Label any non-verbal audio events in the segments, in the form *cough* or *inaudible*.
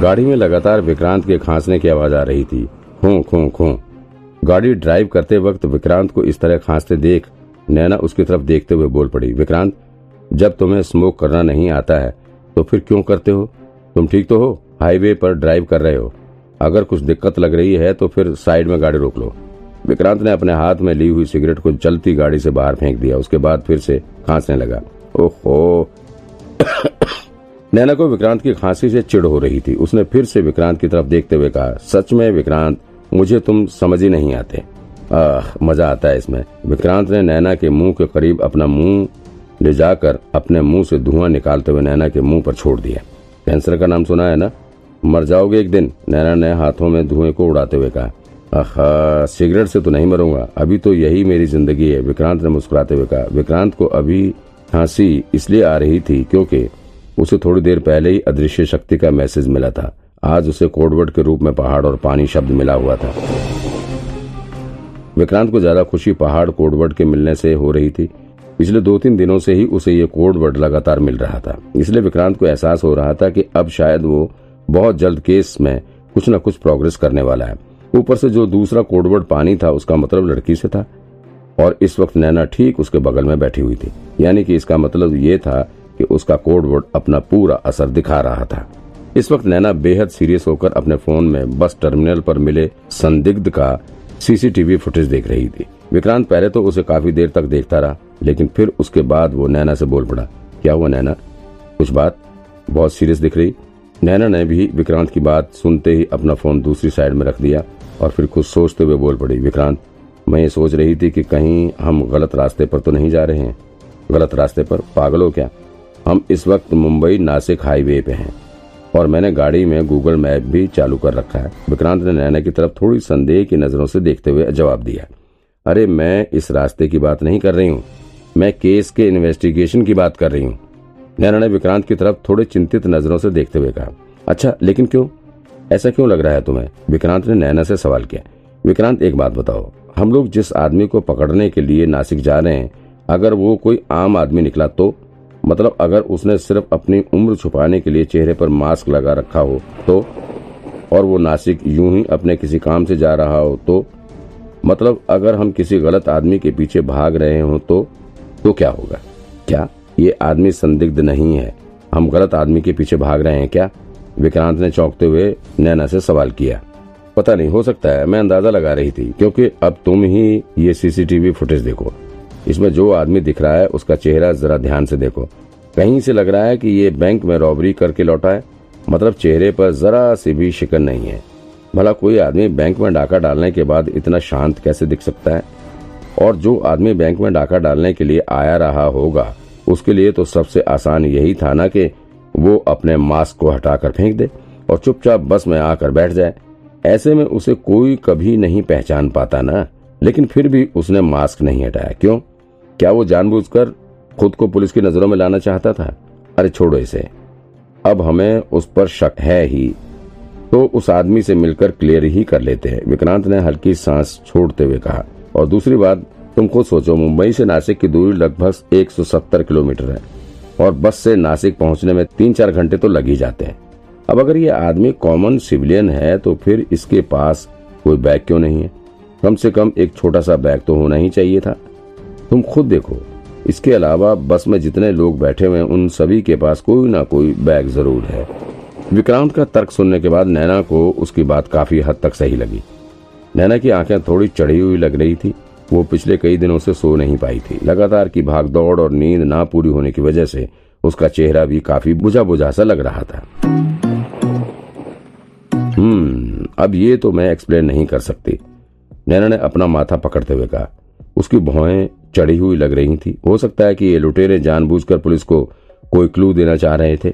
गाड़ी में लगातार विक्रांत के खांसने की आवाज़ आ रही थी। खो खो खो। गाड़ी ड्राइव करते वक्त विक्रांत को इस तरह खांसते देख नैना उसकी तरफ़ देखते हुए बोल पड़ी, विक्रांत, जब तुम्हें स्मोक करना नहीं आता है तो फिर क्यों करते हो? तुम ठीक तो हो? हाईवे पर ड्राइव कर रहे हो। अगर कुछ दिक्कत लग रही है तो फिर साइड में गाड़ी रोक लो। विक्रांत ने अपने हाथ में ली हुई सिगरेट को चलती गाड़ी से बाहर फेंक दिया, उसके बाद फिर से खांसने लगा। ओहो! नैना को विक्रांत की खांसी से चिढ़ हो रही थी। उसने फिर से विक्रांत की तरफ़ देखते हुए कहा, सच में विक्रांत, मुझे तुम समझ ही नहीं आते। आह, मज़ा आता है इसमें। विक्रांत ने नैना के मुँह के करीब अपना मुँह ले जाकर अपने मुँह से धुआँ निकालते हुए नैना के मुँह पर छोड़ दिया। कैंसर का नाम सुना है ना? मर जाओगे एक दिन नैना ने हाथों में धुएँ को उड़ाते हुए कहा। आहा, सिगरेट से तो नहीं मरूँगा, अभी तो यही मेरी ज़िंदगी है। विक्रांत ने मुस्कुराते हुए कहा, विक्रांत को अभी खांसी इसलिए आ रही थी क्योंकि उसे थोड़ी देर पहले ही अदृश्य शक्ति का मैसेज मिला था। आज उसे कोडवर्ड के रूप में पहाड़ और पानी शब्द मिला हुआ था। विक्रांत को ज़्यादा खुशी पहाड़ कोडवर्ड के मिलने से हो रही थी। पिछले दो तीन दिनों से ही उसे ये कोडवर्ड लगातार मिल रहा था। इसलिए विक्रांत को एहसास हो रहा था कि अब शायद वो बहुत जल्द केस में कुछ न कुछ प्रोग्रेस करने वाला है। ऊपर से जो दूसरा कोडवर्ड पानी था, उसका मतलब लड़की से था। और इस वक्त नैना ठीक उसके बगल में बैठी हुई थी। यानी कि इसका मतलब ये था कि उसका कोडवर्ड अपना पूरा असर दिखा रहा था। इस वक्त नैना बेहद सीरियस होकर अपने फ़ोन में बस टर्मिनल पर मिले संदिग्ध का सीसीटीवी फुटेज देख रही थी। विक्रांत पहले तो उसे काफ़ी देर तक देखता रहा, लेकिन फिर उसके बाद वो नैना से बोल पड़ा, क्या हुआ नैना? कुछ बात? बहुत सीरियस दिख रही? नैना ने भी विक्रांत की बात सुनते ही अपना फ़ोन दूसरी साइड में रख दिया और फिर कुछ सोचते हुए बोल पड़ी, विक्रांत, मैं ये सोच रही थी कि कहीं हम गलत रास्ते पर तो नहीं जा रहे हैं? गलत रास्ते पर? पागल हो क्या? हम इस वक्त मुंबई नासिक हाईवे पे हैं और मैंने गाड़ी में गूगल मैप भी चालू कर रखा है। विक्रांत ने नैना की तरफ़ थोड़ी संदेह की नज़रों से देखते हुए जवाब दिया, अरे मैं इस रास्ते की बात नहीं कर रही हूँ। मैं केस के इन्वेस्टिगेशन की बात कर रही हूँ। नैना ने विक्रांत की तरफ़ थोड़े चिंतित नज़रों से देखते हुए कहा अच्छा लेकिन क्यों? ऐसा क्यों लग रहा है तुम्हें? विक्रांत ने नैना से सवाल किया, विक्रांत, एक बात बताओ। हम लोग जिस आदमी को पकड़ने के लिए नासिक जा रहे हैं, अगर वो कोई आम आदमी निकला तो? मतलब अगर उसने सिर्फ़ अपनी उम्र छुपाने के लिए चेहरे पर मास्क लगा रखा हो तो और वो नासिक यूँ ही अपने किसी काम से जा रहा हो तो मतलब अगर हम किसी गलत आदमी के पीछे भाग रहे हो तो तो क्या होगा? क्या? ये आदमी संदिग्ध नहीं है। हम गलत आदमी के पीछे भाग रहे हैं क्या? विक्रांत ने चौंकते हुए नैना से सवाल किया। पता नहीं, हो सकता है, मैं अंदाज़ा लगा रही थी, क्योंकि अब तुम ही ये सीसीटीवी फुटेज देखो। इसमें जो आदमी दिख रहा है, उसका चेहरा जरा ध्यान से देखो। कहीं से लग रहा है कि ये बैंक में रॉबरी करके लौटा है। मतलब चेहरे पर जरा सी भी शिकन नहीं है। भला कोई आदमी बैंक में डाका डालने के बाद इतना शांत कैसे दिख सकता है? और जो आदमी बैंक में डाका डालने के लिए आया रहा होगा, उसके लिए तो सबसे आसान यही था ना कि वो अपने मास्क को हटाकर फेंक दे और चुपचाप बस में आकर बैठ जाए। ऐसे में उसे कोई कभी नहीं पहचान पाता ना, लेकिन फिर भी उसने मास्क नहीं हटाया। क्यों? क्या वो जानबूझकर खुद को पुलिस की नज़रों में लाना चाहता था? अरे छोड़ो इसे। अब हमें उस पर शक है ही। तो उस आदमी से मिलकर क्लियर ही कर लेते हैं। विक्रांत ने हल्की सांस छोड़ते हुए कहा, और दूसरी बात, तुम खुद सोचो, मुंबई से नासिक की दूरी लगभग 170 किलोमीटर है, और बस से नासिक पहुँचने में तीन चार घंटे तो लग ही जाते हैं। अब अगर ये आदमी कॉमन सिविलियन है तो फिर इसके पास कोई बैग क्यों नहीं है? कम से कम एक छोटा सा बैग तो होना ही चाहिए था। तुम खुद देखो। इसके अलावा बस में जितने लोग बैठे हुए उन सभी के पास कोई ना कोई बैग ज़रूर है। विक्रांत का तर्क सुनने के बाद नैना को उसकी बात काफ़ी हद तक सही लगी। नैना की आँखें थोड़ी चढ़ी हुई लग रही थी। वो पिछले कई दिनों से सो नहीं पाई थी। लगातार की भागदौड़ और नींद ना पूरी होने की वजह से उसका चेहरा भी काफ़ी बुझा बुझा सा लग रहा था। हम्म अब ये तो मैं एक्सप्लेन नहीं कर सकती। नैना ने अपना माथा पकड़ते हुए कहा। उसकी भौएँ चढ़ी हुई लग रही थी। हो सकता है कि ये लुटेरे जानबूझकर पुलिस को कोई क्लू देना चाह रहे थे।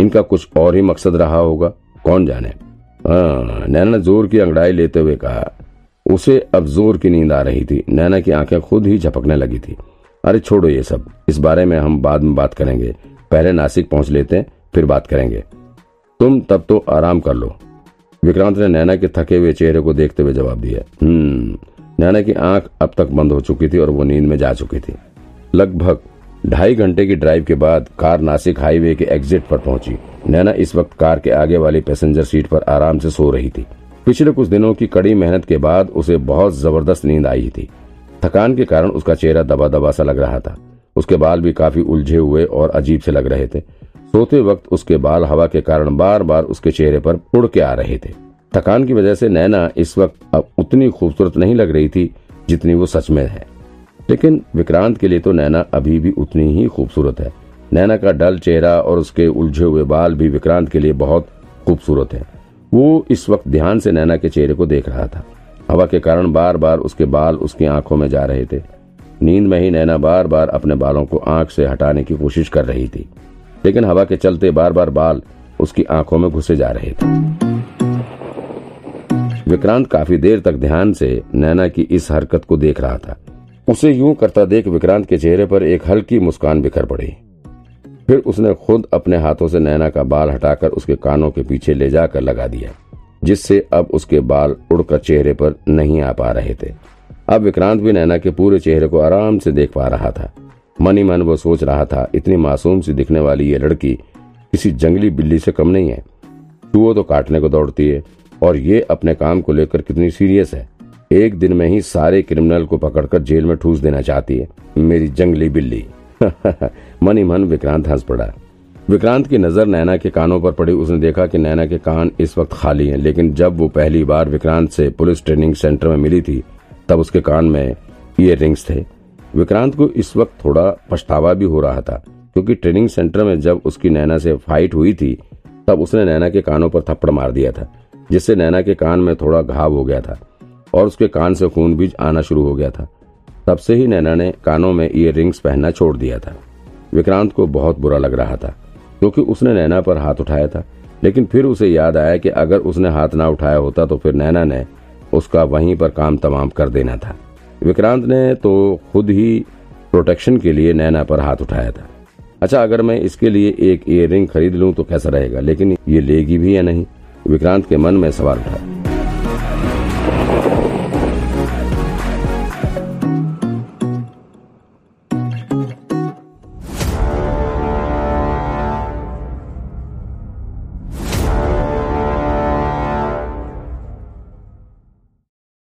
इनका कुछ और ही मकसद रहा होगा। कौन जाने? हाँ, नैना ने ज़ोर की अंगड़ाई लेते हुए कहा। उसे अब ज़ोर की नींद आ रही थी। नैना की आँखें खुद ही झपकने लगी थी। अरे छोड़ो ये सब। इस बारे में हम बाद में बात करेंगे। पहले नासिक पहुँच लेते हैं फिर बात करेंगे। तुम तब तो आराम कर लो। विक्रांत ने नैना के थके हुए चेहरे को देखते हुए जवाब दिया। हम्म। नैना की आँख अब तक बंद हो चुकी थी और वो नींद में जा चुकी थी। लगभग ढाई घंटे की ड्राइव के बाद कार नासिक हाईवे के एग्जिट पर पहुँची। नैना इस वक्त कार के आगे वाली पैसेंजर सीट पर आराम से सो रही थी। पिछले कुछ दिनों की कड़ी मेहनत के बाद उसे बहुत ज़बरदस्त नींद आई थी। थकान के कारण उसका चेहरा दबा दबा सा लग रहा था। उसके बाल भी काफ़ी उलझे हुए और अजीब से लग रहे थे। सोते वक्त उसके बाल हवा के कारण बार बार उसके चेहरे पर उड़ के आ रहे थे। थकान की वजह से नैना इस वक्त अब उतनी खूबसूरत नहीं लग रही थी जितनी वो सच में है। लेकिन विक्रांत के लिए तो नैना अभी भी उतनी ही खूबसूरत है। नैना का डल चेहरा और उसके उलझे हुए बाल भी विक्रांत के लिए बहुत खूबसूरत है। वो इस वक्त ध्यान से नैना के चेहरे को देख रहा था। हवा के कारण बार बार उसके बाल उसकी आँखों में जा रहे थे। नींद में ही नैना बार बार अपने बालों को आँख से हटाने की कोशिश कर रही थी। लेकिन हवा के चलते बार बार बाल उसकी आँखों में घुसे जा रहे थे। विक्रांत काफ़ी देर तक ध्यान से नैना की इस हरकत को देख रहा था। उसे यूँ करता देख विक्रांत के चेहरे पर एक हल्की मुस्कान बिखर पड़ी। फिर उसने खुद अपने हाथों से नैना का बाल हटाकर उसके कानों के पीछे ले जाकर लगा दिया, जिससे अब उसके बाल उड़कर चेहरे पर नहीं आ पा रहे थे। अब विक्रांत भी नैना के पूरे चेहरे को आराम से देख पा रहा था। मनी मन वो सोच रहा था, इतनी मासूम सी दिखने वाली ये लड़की किसी जंगली बिल्ली से कम नहीं है। चूहो तो काटने को दौड़ती है और ये अपने काम को लेकर कितनी सीरियस है। एक दिन में ही सारे क्रिमिनल को पकड़कर जेल में ठूस देना चाहती है। मेरी जंगली बिल्ली। *laughs* मनी मन विक्रांत हंस पड़ा। विक्रांत की नज़र नैना के कानों पर पड़ी। उसने देखा कि नैना के कान इस वक्त खाली हैं, लेकिन जब वो पहली बार विक्रांत से पुलिस ट्रेनिंग सेंटर में मिली थी, तब उसके कान में ईयर रिंग्स थे। विक्रांत को इस वक्त थोड़ा पछतावा भी हो रहा था, क्योंकि ट्रेनिंग सेंटर में जब उसकी नैना से फाइट हुई थी, तब उसने नैना के कानों पर थप्पड़ मार दिया था। जिससे नैना के कान में थोड़ा घाव हो गया था और उसके कान से खून भी आना शुरू हो गया था। तब से ही नैना ने कानों में ईयर रिंग्स पहनना छोड़ दिया था। विक्रांत को बहुत बुरा लग रहा था, क्योंकि उसने नैना पर हाथ उठाया था। लेकिन फिर उसे याद आया कि अगर उसने हाथ ना उठाया होता तो फिर नैना ने उसका वहीं पर काम तमाम कर देना था। विक्रांत ने तो खुद ही प्रोटेक्शन के लिए नैना पर हाथ उठाया था। अच्छा अगर मैं इसके लिए एक इयर खरीद लूँ तो कैसा रहेगा? लेकिन ये लेगी भी या नहीं? विक्रांत के मन में सवाल उठा।